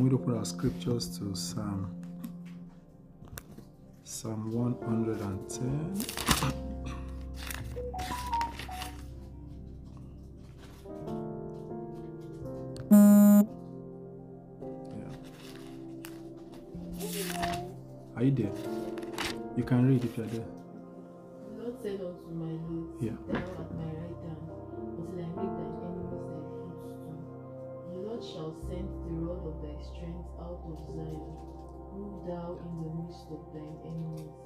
Can we open our scriptures to Psalm Psalm 110? Yeah. Are you there? You can read if you're there. Midst of thine enemies.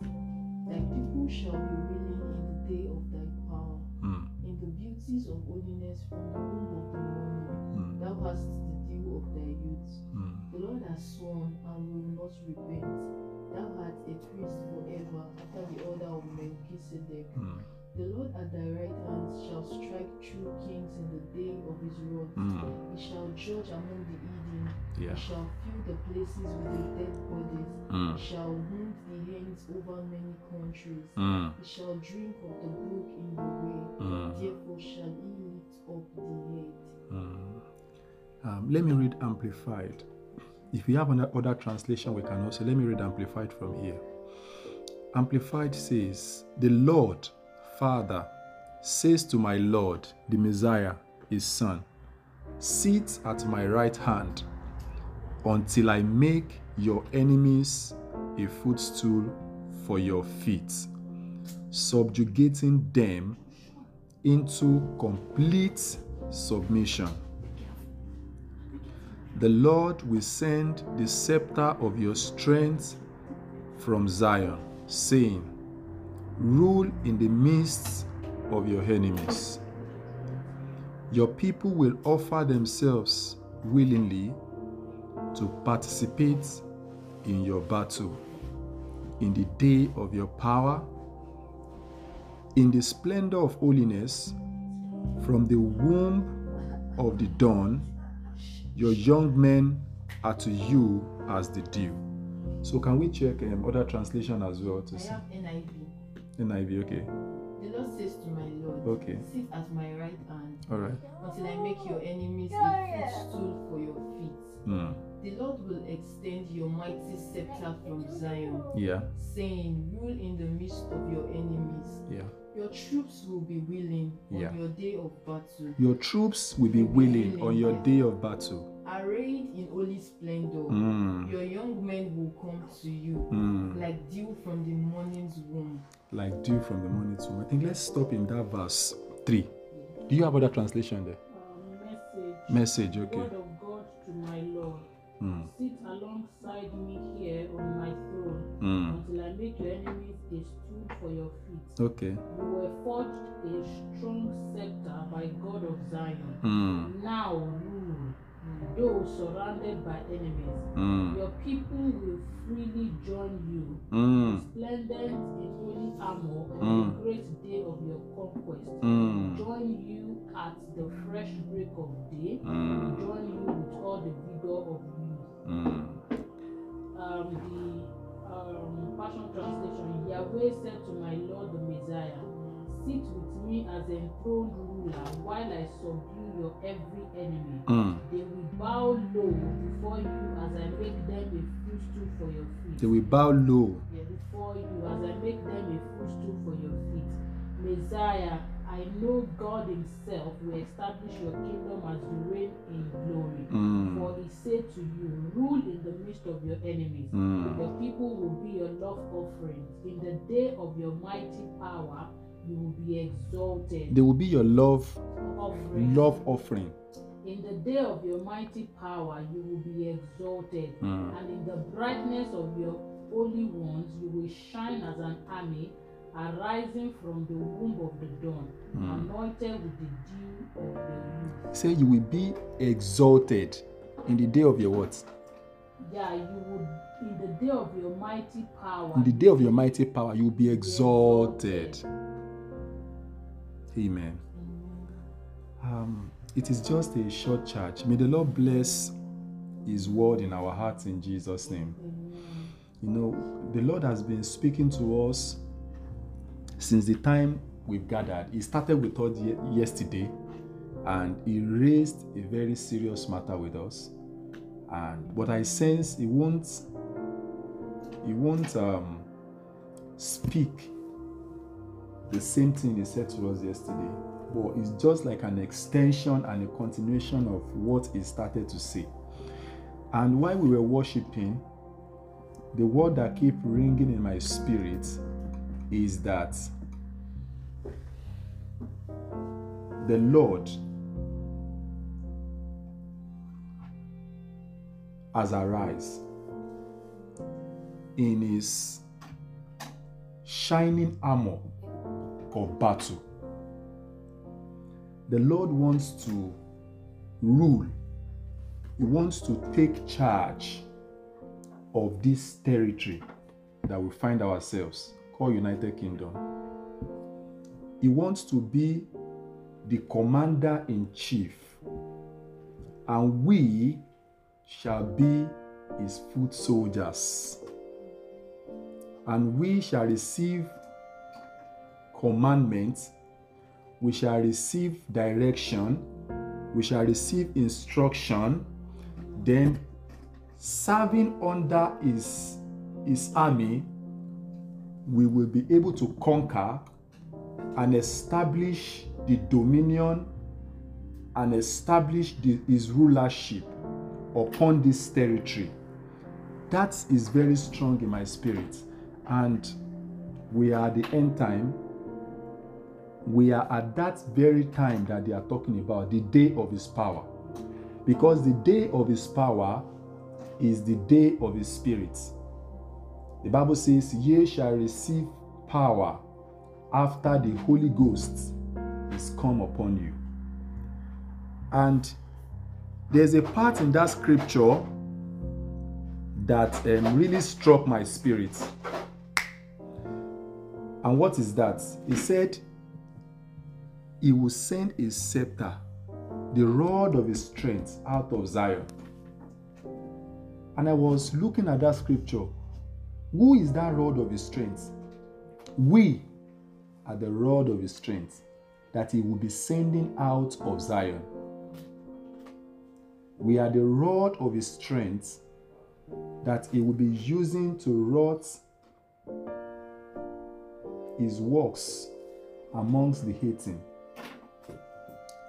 Thy people shall be willing in the day of thy power, Mm, in the beauties of holiness from the womb of the morning. mm, Thou hast the dew of thy youth. mm, The Lord has sworn and will not repent. Thou art a priest forever after the order of Melchizedek. mm, The Lord at thy right hand shall strike true kings in the day of his wrath. mm. He shall judge among the heathen. Yeah. He shall fill the places with the dead bodies. Mm, He shall wound the hands over many countries. mm, He shall drink of the brook in the way. mm, Therefore shall he lift up the head. mm. Um, let me read Amplified. If you have another other translation, we can also. Let me read Amplified from here. Amplified says, The Lord, Father, says to my Lord, the Messiah, his Son, Sit at my right hand until I make your enemies a footstool for your feet, subjugating them into complete submission. The Lord will send the scepter of your strength from Zion, saying, Rule in the midst of your enemies. Your people will offer themselves willingly to participate in your battle in the day of your power, in the splendor of holiness, from the womb of the dawn, your young men are to you as the dew. So, can we check um, other translation as well to see? Have NIV. NIV, okay. The Lord says to my Lord, Okay. Sit at my right hand All right. until I make your enemies a footstool for your feet. Mm. The Lord will extend your mighty scepter from Zion, Yeah, saying, Rule in the midst of your enemies. yeah. Your troops will be willing on Yeah. your day of battle, Your troops will be willing on your day of battle. Arrayed in holy splendor. Mm. Your young men will come to you Mm. like dew from the morning's womb. Like dew from the morning's to I think let's stop in that verse 3. Do you have other translation there? Um, message. Message, okay. Word of God to my Lord. Mm. Sit alongside me here on my throne Mm. until I make your enemies a stool for your feet. Okay. You were forged a strong scepter by God of Zion. Mm. Now rule, though surrounded by enemies. Mm. Your people will freely join you, Mm. splendid in holy armor on Mm. the great day of your conquest. Mm. Join you at the fresh break of day. Mm. Join you with all the vigor of youth. Mm. Um, the um, Passion Translation Yahweh said to my Lord the Messiah, Sit with me as a enthroned ruler while I subdue your every enemy. Mm. They will bow low before you as I make them a footstool for your feet. They will bow low. Yeah, before you as I make them a footstool for your feet. Messiah, I know God Himself will establish your kingdom as you reign in glory. Mm. For He said to you, Rule in the midst of your enemies. Mm. Your people will be your love offerings. In the day of your mighty power, you will be exalted. They will be your love Offering. love offering. In the day of your mighty power, you will be exalted. Mm. And in the brightness of your holy ones, you will shine as an army arising from the womb of the dawn, Mm. anointed with the dew of the youth. Say you will be exalted in the day of your what? Yeah, you would, in the day of your mighty power, In the day of your mighty power, you will be exalted. Amen. Um, it is just a short charge. May the Lord bless His word in our hearts in Jesus' name. You know, the Lord has been speaking to us since the time we've gathered. He started with us yesterday and He raised a very serious matter with us. And what I sense he won't he won't um, speak the same thing he said to us yesterday. But it's just like an extension and a continuation of what he started to say. And while we were worshiping, the word that kept ringing in my spirit is that the Lord has arise in his shining armor of battle. The Lord wants to rule, He wants to take charge of this territory that we find ourselves called United Kingdom. He wants to be the commander in chief, and we shall be his foot soldiers. And we shall receive commandments, we shall receive direction, we shall receive instruction, then serving under his, his army, we will be able to conquer and establish the dominion and establish the, his rulership upon this territory. That is very strong in my spirit. And we are at the end time. We are at that very time that they are talking about, the day of his power. Because the day of his power is the day of his spirit. The Bible says, Ye shall receive power after the Holy Ghost is come upon you. And there's a part in that scripture that um, really struck my spirit. And what is that? He said, He will send a scepter, the rod of his strength, out of Zion. And I was looking at that scripture. Who is that rod of his strength? We are the rod of his strength that he will be sending out of Zion. We are the rod of his strength that he will be using to wrought his works amongst the hating,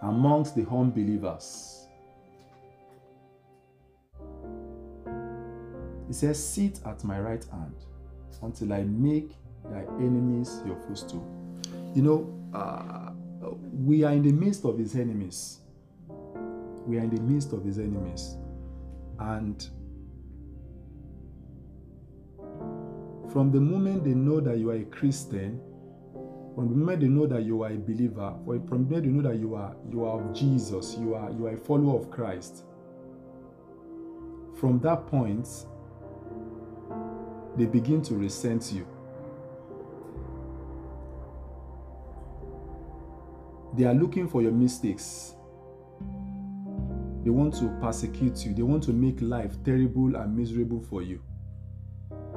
amongst the unbelievers. He says, Sit at my right hand until I make thy enemies your footstool. You know, uh, we are in the midst of his enemies. We are in the midst of his enemies. And from the moment they know that you are a Christian, from the moment they know that you are a believer, from the moment they know that you are you are of Jesus, you are you are a follower of Christ. From that point, they begin to resent you. They are looking for your mistakes. They want to persecute you. They want to make life terrible and miserable for you.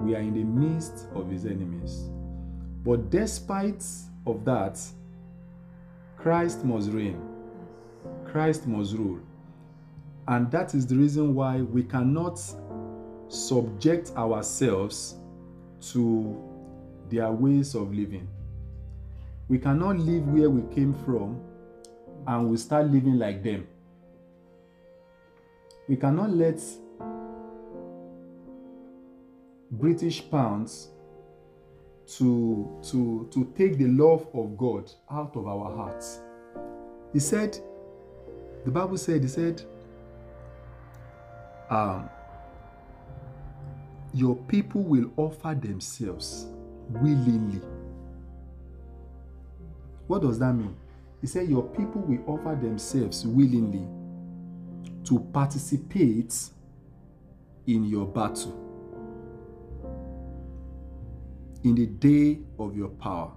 We are in the midst of his enemies. But despite of that, Christ must reign. Christ must rule. And that is the reason why we cannot subject ourselves to their ways of living. We cannot live where we came from and we start living like them. We cannot let British pounds to, to, to take the love of God out of our hearts. He said, the Bible said, he said, um, your people will offer themselves willingly. What does that mean? He said, Your people will offer themselves willingly to participate in your battle, in the day of your power,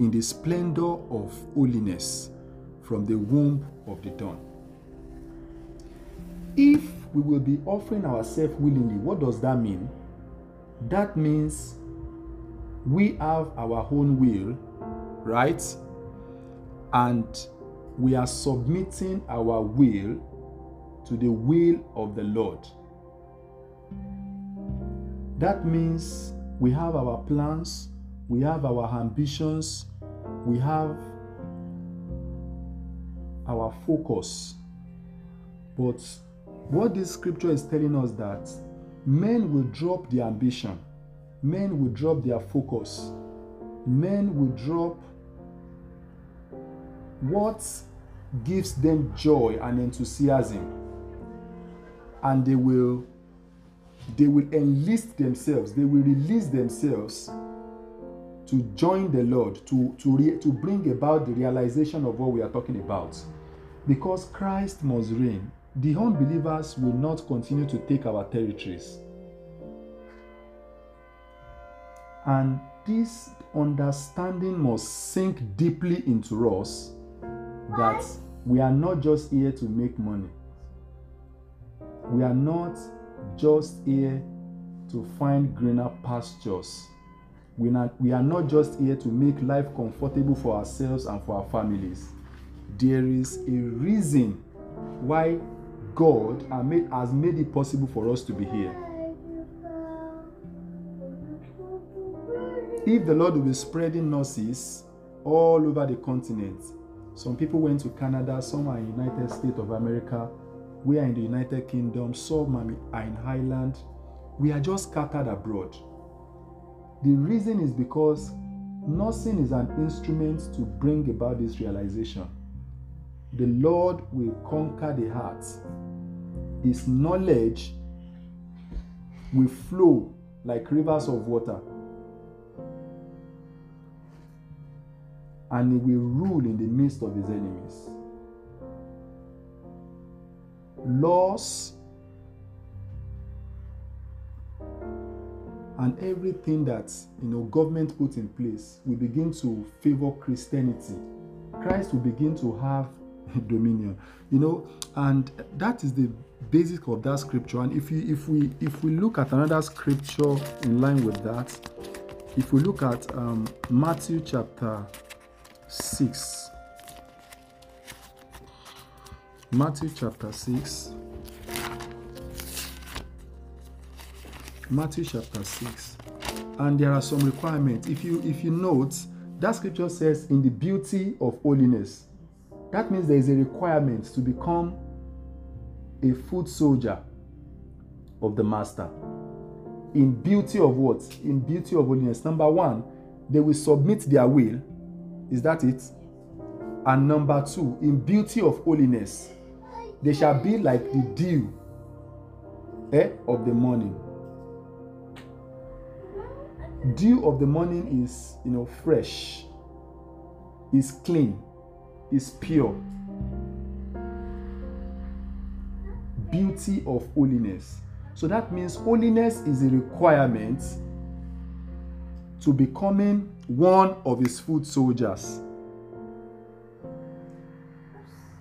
in the splendor of holiness from the womb of the dawn. If we will be offering ourselves willingly, what does that mean? That means we have our own will, right? And we are submitting our will to the will of the Lord. That means we have our plans, we have our ambitions, we have our focus. But what this scripture is telling us that men will drop their ambition, men will drop their focus, men will drop what gives them joy and enthusiasm and they will they will enlist themselves they will release themselves to join the lord to to re, to bring about the realization of what we are talking about. Because christ must reign the unbelievers will not continue to take our territories. And this understanding must sink deeply into us that we are not just here to make money. We are not just here to find greener pastures. We, not, we are not just here to make life comfortable for ourselves and for our families. There is a reason why God has made it possible for us to be here. If the Lord will be spreading nurses all over the continent, some people went to Canada, some are in United States of America, we are in the United Kingdom, some are in Ireland. We are just scattered abroad. The reason is because nursing is an instrument to bring about this realization. The Lord will conquer the heart. His knowledge will flow like rivers of water and he will rule in the midst of his enemies. Laws and everything that you know government put in place will begin to favor Christianity. Christ will begin to have dominion. You know, and that is the basic of that scripture. And if you if we if we look at another scripture in line with that, if we look at um, Matthew chapter 6. Matthew chapter 6. Matthew chapter 6. And there are some requirements. If you if you note, that scripture says in the beauty of holiness. That means there is a requirement to become a foot soldier of the master. In beauty of what? In beauty of holiness. Number one, they will submit their will is that it? And number two, in beauty of holiness, they shall be like the dew eh, of the morning. Dew of the morning is, you know, fresh, is clean, is pure. Beauty of holiness. So that means holiness is a requirement to becoming one of his foot soldiers.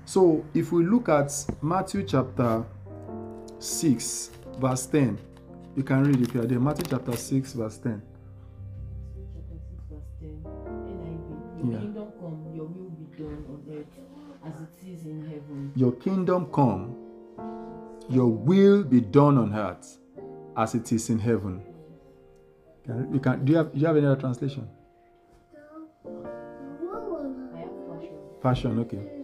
So, if we look at Matthew chapter 6, verse 10, you can read if you are there. Matthew chapter 6, verse 10. Your yeah. kingdom come, your will be done on earth as it is in heaven. Your kingdom come, your will be done on earth as it is in heaven. You can. Do you have? Do you have any other translation? Passion. Okay.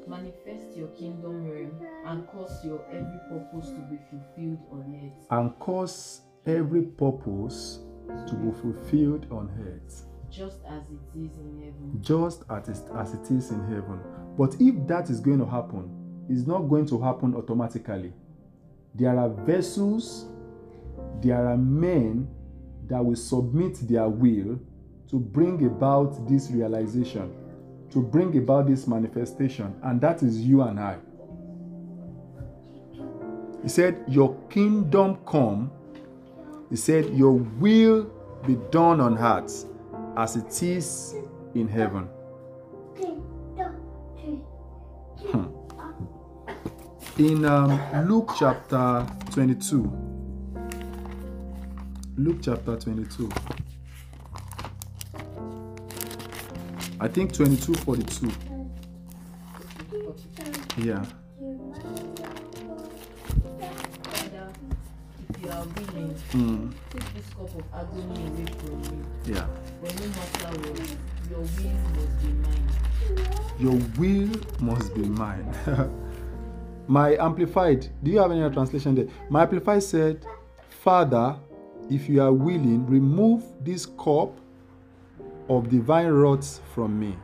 Kingdom realm and cause your every purpose to be fulfilled on earth. And cause every purpose to be fulfilled on earth. Just as it is in heaven. Just as it, as it is in heaven. But if that is going to happen, it's not going to happen automatically. There are vessels, there are men that will submit their will to bring about this realization, to bring about this manifestation, and that is you and I. He said, Your kingdom come. He said, Your will be done on earth as it is in heaven. Hmm. In um, Luke chapter 22, Luke chapter 22. I think 22 42. Yeah. Mm, take this cup of agony away from yeah. No matter your will must be mine. Your will must be mine. My amplified, do you have any translation there? My amplified said, Father, if you are willing, remove this cup of divine wrath from me.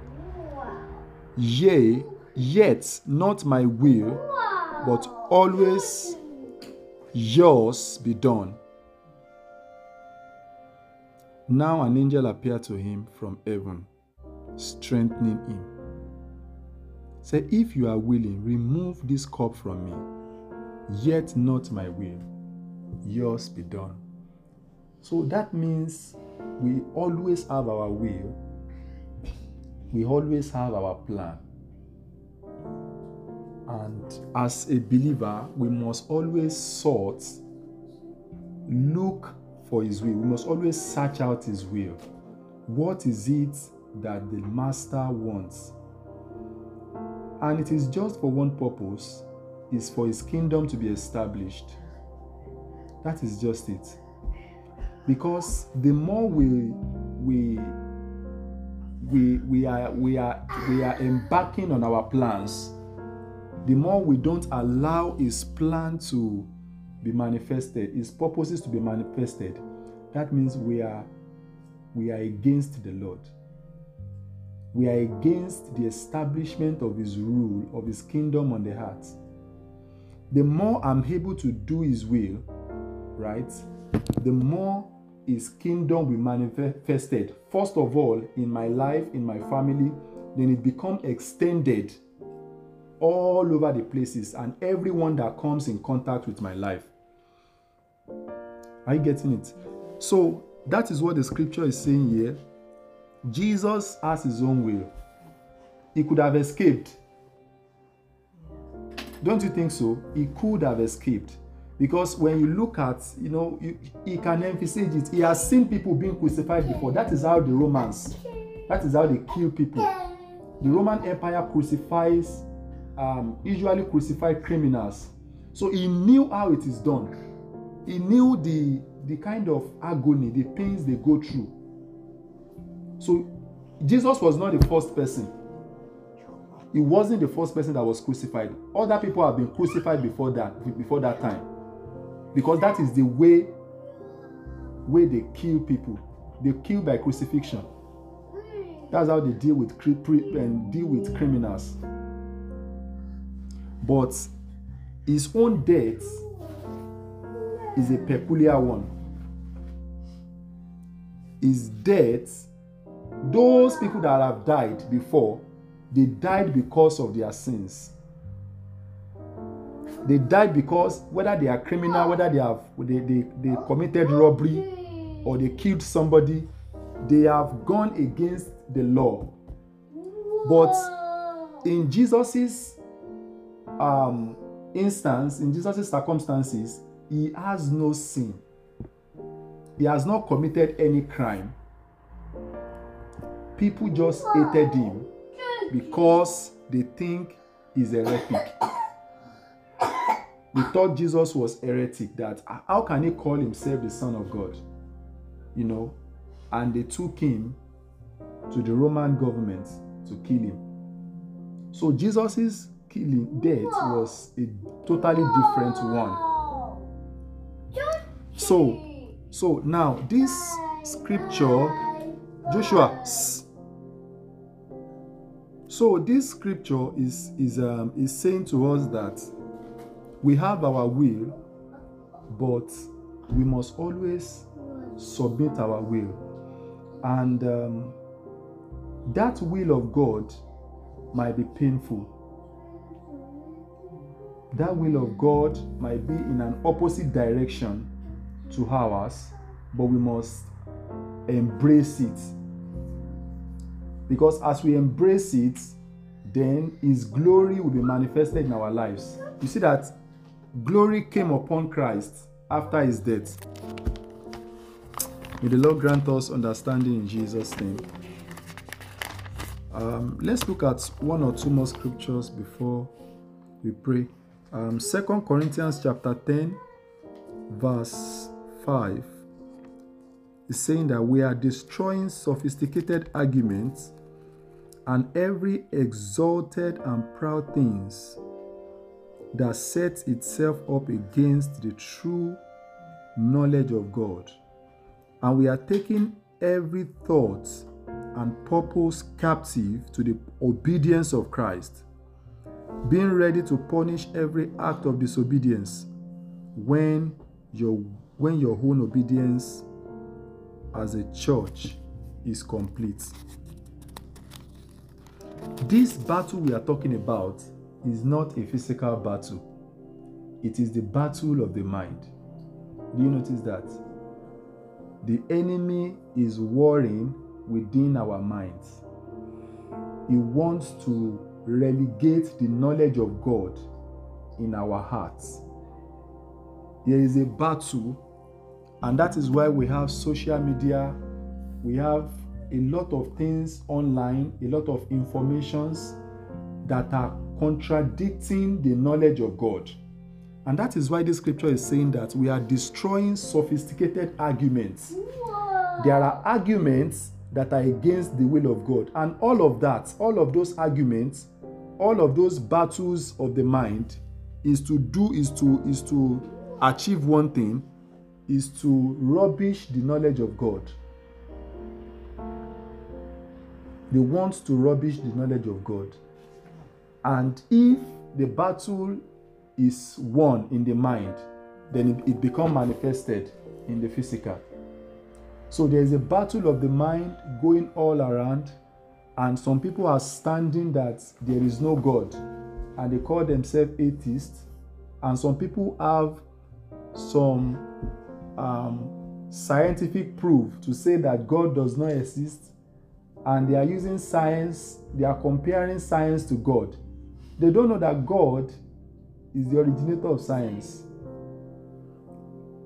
Yea, yet not my will, but always yours be done. Now an angel appeared to him from heaven, strengthening him. Say, if you are willing, remove this cup from me. Yet not my will, yours be done. So that means we always have our will, we always have our plan. And as a believer, we must always sort, look for His will. We must always search out His will. What is it that the Master wants? And it is just for one purpose is for His kingdom to be established. That is just it. Because the more we we we we are we are we are embarking on our plans, the more we don't allow his plan to be manifested, his purposes to be manifested, that means we are we are against the Lord. We are against the establishment of his rule, of his kingdom on the heart. The more I'm able to do his will, right, the more his kingdom will manifested. First of all, in my life, in my family, then it become extended all over the places and everyone that comes in contact with my life. Are you getting it? So that is what the scripture is saying here. Jesus has his own will. He could have escaped. Don't you think so? He could have escaped. Because when you look at, you know, you, he can emphasize it. He has seen people being crucified before. That is how the Romans, that is how they kill people. The Roman Empire crucifies, um, usually crucified criminals. So he knew how it is done. He knew the the kind of agony, the pains they go through. So Jesus was not the first person. He wasn't the first person that was crucified. Other people have been crucified before that, before that time. Because that is the way way they kill people. They kill by crucifixion. That's how they deal with and deal with criminals. But his own death is a peculiar one. His death, those people that have died before, they died because of their sins. They died because whether they are criminal, whether they have they, they, they committed robbery or they killed somebody, they have gone against the law. But in Jesus's um, instance, in Jesus' circumstances, he has no sin. He has not committed any crime. People just hated him because they think he's a heretic. They thought Jesus was heretic, that how can he call himself the Son of God? You know, and they took him to the Roman government to kill him. So Jesus's killing death was a totally different one. So, so now this scripture, Joshua. So this scripture is is um, is saying to us that we have our will, but we must always submit our will, and um, that will of God might be painful. That will of God might be in an opposite direction to ours, but we must embrace it. Because as we embrace it, then His glory will be manifested in our lives. You see that glory came upon Christ after His death. May the Lord grant us understanding in Jesus' name. Um, let's look at one or two more scriptures before we pray. Um, 2 Corinthians chapter 10, verse 5 is saying that we are destroying sophisticated arguments and every exalted and proud things that sets itself up against the true knowledge of God. And we are taking every thought and purpose captive to the obedience of Christ, being ready to punish every act of disobedience when your when your own obedience as a church is complete. This battle we are talking about is not a physical battle. It is the battle of the mind. Do you notice that? The enemy is warring within our minds. He wants to relegate the knowledge of God in our hearts. There is a battle, and that is why we have social media, we have a lot of things online, a lot of informations that are contradicting the knowledge of God. And that is why this scripture is saying that we are destroying sophisticated arguments. There are arguments that are against the will of God. And all of that, all of those arguments, all of those battles of the mind is to do is to is to achieve one thing is to rubbish the knowledge of God. They want to rubbish the knowledge of God. And if the battle is won in the mind, then it, it becomes manifested in the physical. So there is a battle of the mind going all around, and some people are standing that there is no God, and they call themselves atheists. And some people have some um, scientific proof to say that God does not exist, and they are using science, they are comparing science to God. They don't know that God is the originator of science.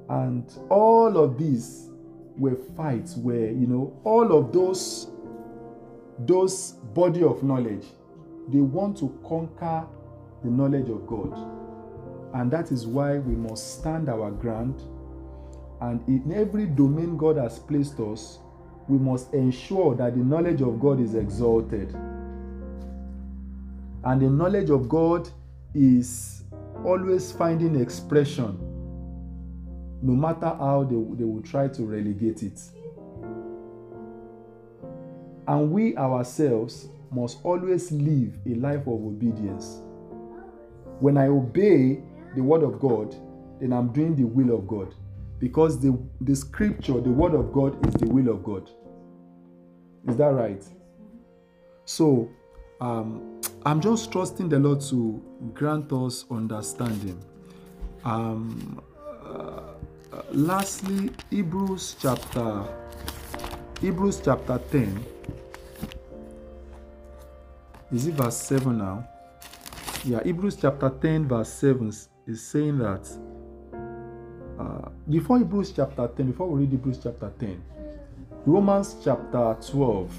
And all of these were fights where, you know, all of those those body of knowledge, they want to conquer the knowledge of God. And that is why we must stand our ground. And in every domain God has placed us, we must ensure that the knowledge of God is exalted. And the knowledge of God is always finding expression, no matter how they, they will try to relegate it. And we ourselves must always live a life of obedience. When I obey the word of God, then I'm doing the will of God. Because the, the scripture, the word of God, is the will of God. Is that right? So, um, I'm just trusting the Lord to grant us understanding. Um, uh, lastly, Hebrews chapter Hebrews chapter 10. Is it verse 7 now? Yeah, Hebrews chapter 10, verse 7 is saying that uh, before Hebrews chapter 10, before we read Hebrews chapter 10, Romans chapter 12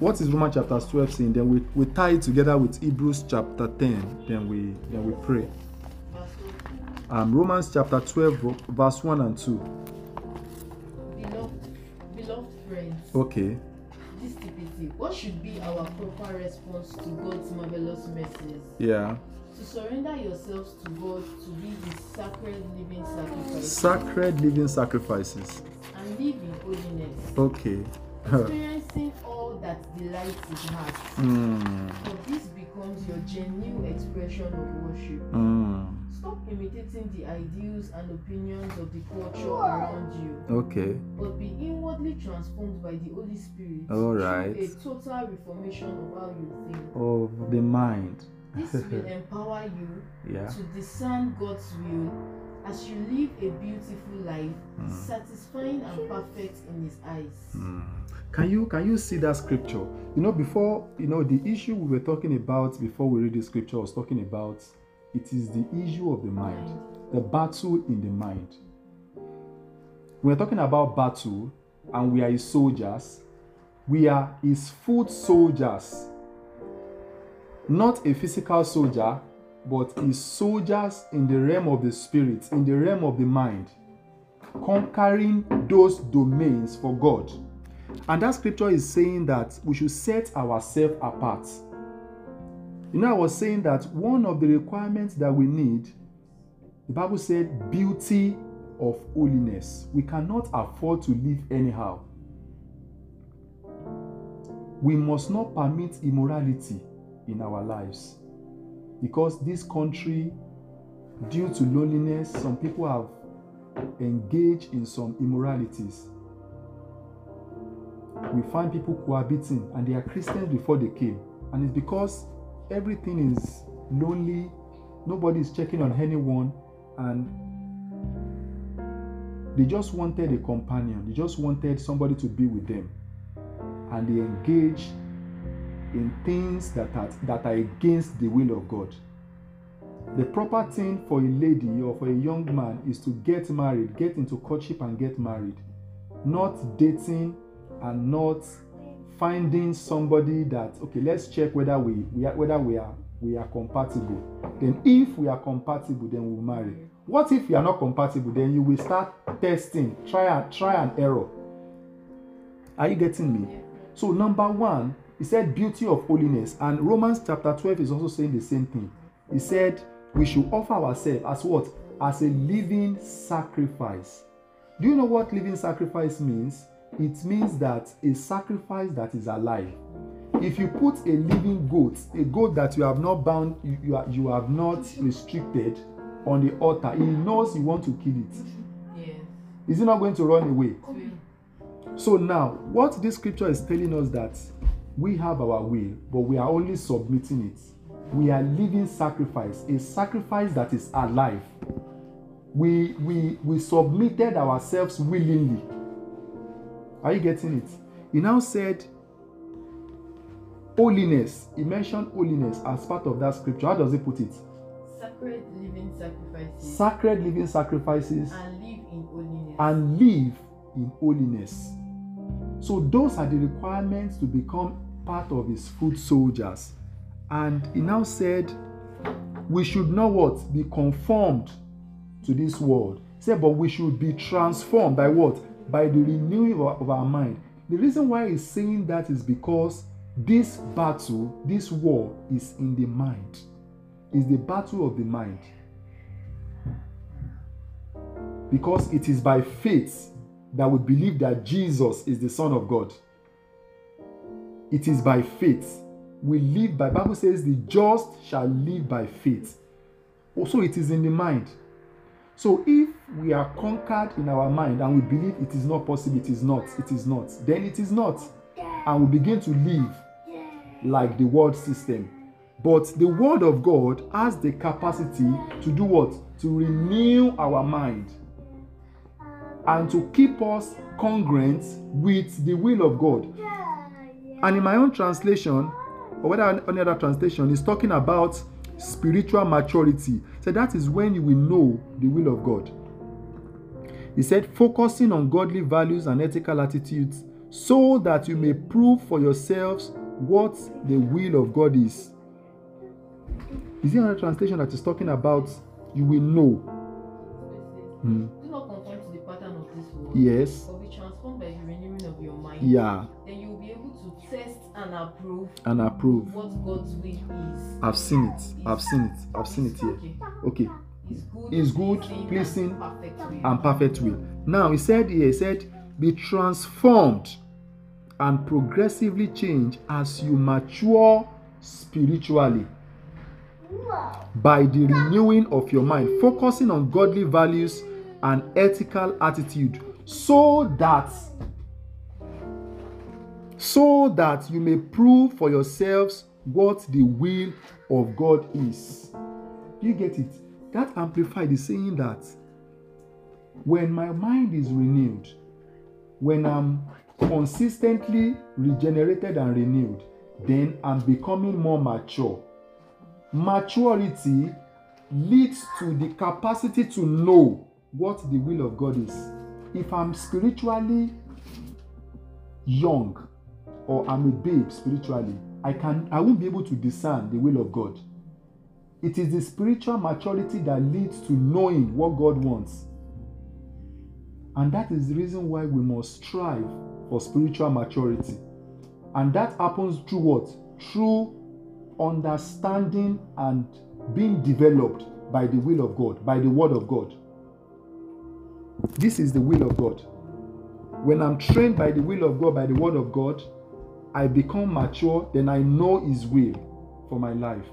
what is Romans chapter 12 saying? Then we, we tie it together with Hebrews chapter 10. Then we then we pray. Um, Romans chapter 12, verse 1 and 2. Beloved, beloved friends, Okay. this TPT, what should be our proper response to God's marvelous mercies? Yeah. To surrender yourselves to God to be His sacred living sacrifice Sacred living sacrifices. and live in holiness, Okay. experiencing all that delights His heart. mm, For this becomes your genuine expression of worship. mm, Stop imitating the ideals and opinions of the culture around you, okay. but be inwardly transformed by the Holy Spirit All right. a total reformation of how you think. Of the mind. This will empower you Yeah. to discern God's will as you live a beautiful life, Mm. satisfying and perfect in His eyes. Mm. Can you can you see that scripture? You know, before you know the issue we were talking about before we read the scripture I was talking about it is the issue of the mind, the battle in the mind. We're talking about battle, and we are his soldiers. We are his foot soldiers, not a physical soldier, but is soldiers in the realm of the spirit, in the realm of the mind, conquering those domains for God. And that scripture is saying that we should set ourselves apart. You know, I was saying that one of the requirements that we need, the Bible said, beauty of holiness. We cannot afford to live anyhow. We must not permit immorality in our lives because this country, due to loneliness, some people have engaged in some immoralities. We find people cohabiting and they are Christians before they came, and it's because everything is lonely, nobody is checking on anyone, and they just wanted a companion, they just wanted somebody to be with them, and they engage in things that are, that are against the will of God. The proper thing for a lady or for a young man is to get married, get into courtship and get married, not dating and not finding somebody that okay, let's check whether we, we are, whether we are we are compatible. Then if we are compatible, then we'll marry. What if you are not compatible? Then you will start testing, try and try and error. Are you getting me? So number one, he said beauty of holiness, and Romans chapter 12 is also saying the same thing. He said we should offer ourselves as what? As a living sacrifice. Do you know what living sacrifice means? It means that a sacrifice that is alive. If you put a living goat, a goat that you have not bound, you, you, are, you have not restricted on the altar, he knows you want to kill it. Yes. Is he not going to run away? So now, what this scripture is telling us that we have our will, but we are only submitting it. We are living sacrifice, a sacrifice that is alive. We we we submitted ourselves willingly. Are you getting it? He now said holiness. He mentioned holiness as part of that scripture. How does he put it? Sacred living sacrifices Sacred living sacrifices and live in holiness. and live in holiness. So those are the requirements to become part of his foot soldiers. And he now said, we should not what? Be conformed to this world. He said, but we should be transformed by what? By the renewing of our, of our mind. The reason why he's saying that is because this battle, this war is in the mind. Is the battle of the mind. Because it is by faith that we believe that Jesus is the Son of God. It is by faith. We live by Bible says the just shall live by faith. Also, it is in the mind. So if we are conquered in our mind and we believe it is not possible, it is not, it is not, then it is not. And we begin to live like the world system. But the word of God has the capacity to do what? To renew our mind and to keep us congruent with the will of God. And in my own translation, or whether any other translation, is talking about spiritual maturity. So that is when you will know the will of God. He said, focusing on godly values and ethical attitudes so that you may prove for yourselves what the will of God is. Is there another translation that is talking about you will know? Hmm. Do not conform to the pattern of this world. Yes. But be transformed by the renewing of your mind. Yeah. Then approve And approve. what God's will is. I've seen it. I've seen it. I've seen it here. Okay. Is good, good, pleasing, pleasing, and perfect will. and perfect will. Now he said here, he said, be transformed and progressively change as you mature spiritually by the renewing of your mind, focusing on godly values and ethical attitude, so that so that you may prove for yourselves what the will of God is. Do you get it? That amplified is saying that when my mind is renewed, when I'm consistently regenerated and renewed, then I'm becoming more mature. Maturity leads to the capacity to know what the will of God is. If I'm spiritually young or I'm a babe spiritually, I can I won't be able to discern the will of God. It is the spiritual maturity that leads to knowing what God wants. And that is the reason why we must strive for spiritual maturity. And that happens through what? Through understanding and being developed by the will of God, by the word of God. This is the will of God. When I'm trained by the will of God, by the word of God, I become mature, then I know His will for my life.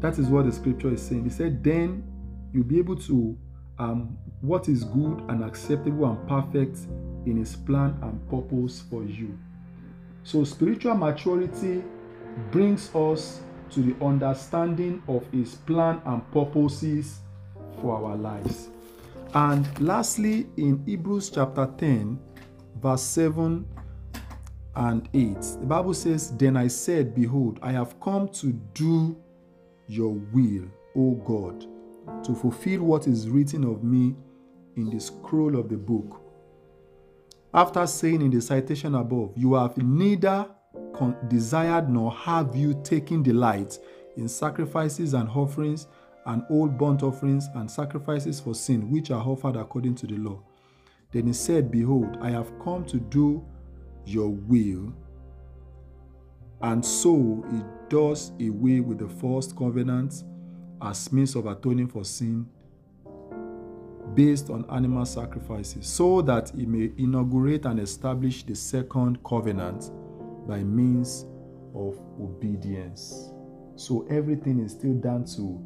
That is what the scripture is saying. He said, Then you'll be able to um, what is good and acceptable and perfect in His plan and purpose for you. So, spiritual maturity brings us to the understanding of His plan and purposes for our lives. And lastly, in Hebrews chapter 10, verse 7 and 8, the Bible says, Then I said, Behold, I have come to do your will, O God, to fulfill what is written of me in the scroll of the book. After saying in the citation above, You have neither desired nor have you taken delight in sacrifices and offerings and old burnt offerings and sacrifices for sin, which are offered according to the law. Then he said, Behold, I have come to do your will. And so he does away with the first covenant as means of atoning for sin based on animal sacrifices, so that he may inaugurate and establish the second covenant by means of obedience. So everything is still down to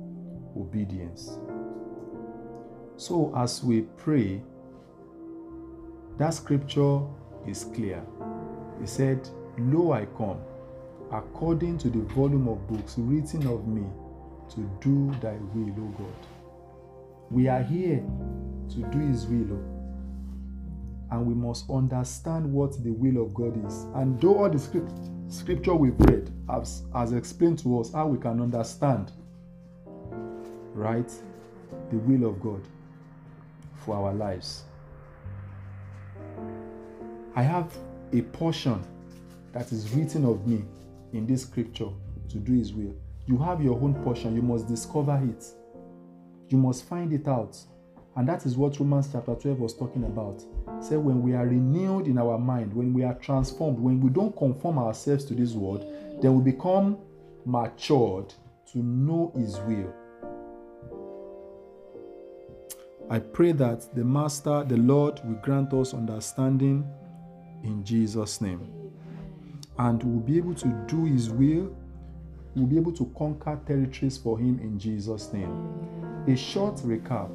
obedience. So as we pray, that scripture is clear. He said, Lo, I come, according to the volume of books written of me, to do thy will, O God. We are here to do his will, oh. and we must understand what the will of God is. And though all the script, scripture we've read has, has explained to us how we can understand, right, the will of God for our lives. I have a portion that is written of me in this scripture to do his will. You have your own portion, you must discover it. You must find it out. And that is what Romans chapter 12 was talking about. Say, when we are renewed in our mind, when we are transformed, when we don't conform ourselves to this world, then we become matured to know His will. I pray that the Master, the Lord, will grant us understanding in Jesus' name. And we'll be able to do His will. We'll be able to conquer territories for Him in Jesus' name. A short recap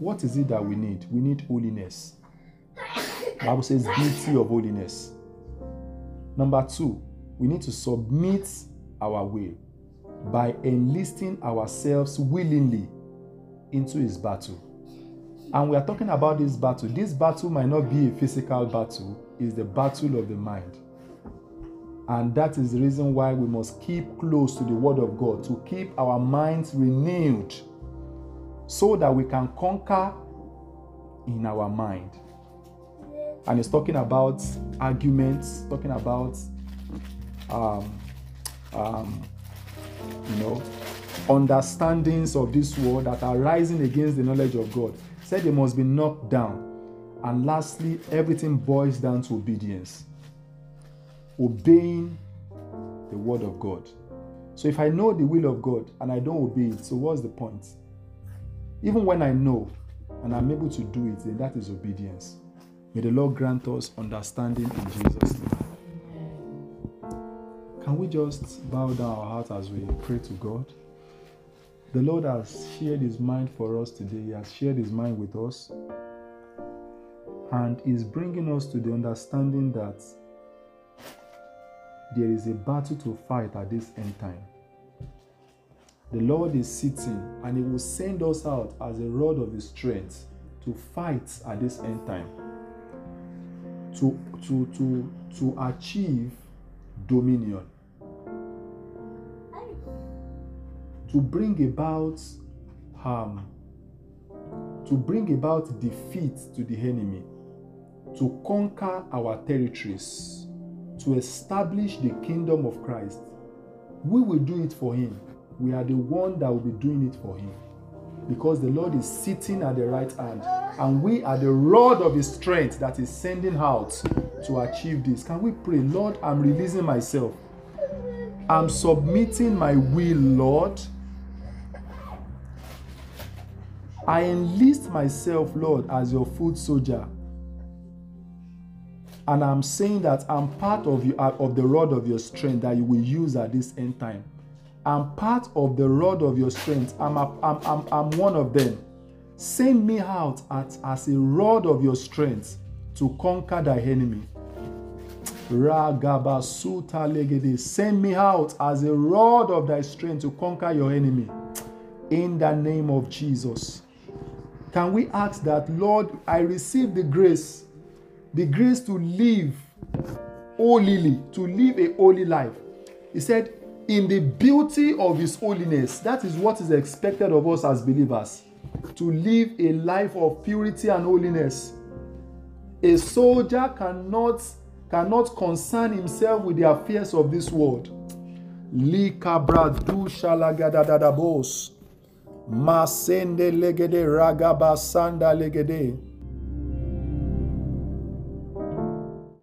what is it that we need? We need holiness. Bible says beauty of holiness. Number two, we need to submit our will by enlisting ourselves willingly into his battle. And we are talking about this battle. This battle might not be a physical battle, it's the battle of the mind. And that is the reason why we must keep close to the Word of God, to keep our minds renewed so that we can conquer in our mind. And it's talking about arguments, talking about, um, um, you know, understandings of this world that are rising against the knowledge of God. Said they must be knocked down. And lastly, everything boils down to obedience. Obeying the word of God. So if I know the will of God and I don't obey it, so what's the point? Even when I know and I'm able to do it, then that is obedience. May the Lord grant us understanding in Jesus' name. Can we just bow down our hearts as we pray to God? The Lord has shared his mind for us today. He has shared his mind with us. And is bringing us to the understanding that there is a battle to fight at this end time. The Lord is sitting and He will send us out as a rod of His strength to fight at this end time. To, to, to, to achieve dominion. To bring about harm. To bring about defeat to the enemy. To conquer our territories. To establish the kingdom of Christ we will do it for him. We are the one that will be doing it for him. Because the Lord is sitting at the right hand, and we are the rod of his strength that is sending out to achieve this. Can we pray, Lord? I'm releasing myself. I'm submitting my will, Lord. I enlist myself, Lord, as your foot soldier. And I'm saying that I'm part of you uh, of the rod of your strength that you will use at this end time. I'm part of the rod of your strength. I'm, a, I'm, I'm, I'm one of them. Send me out at, as a rod of your strength to conquer thy enemy. Ragabasuta legede. Send me out as a rod of thy strength to conquer your enemy. In the name of Jesus. Can we ask that, Lord, I receive the grace, the grace to live holily, to live a holy life. He said, in the beauty of his holiness, that is what is expected of us as believers to live a life of purity and holiness. A soldier cannot cannot concern himself with the affairs of this world. Likabradu shalagadadadabos. Masende legede ragabasanda legede.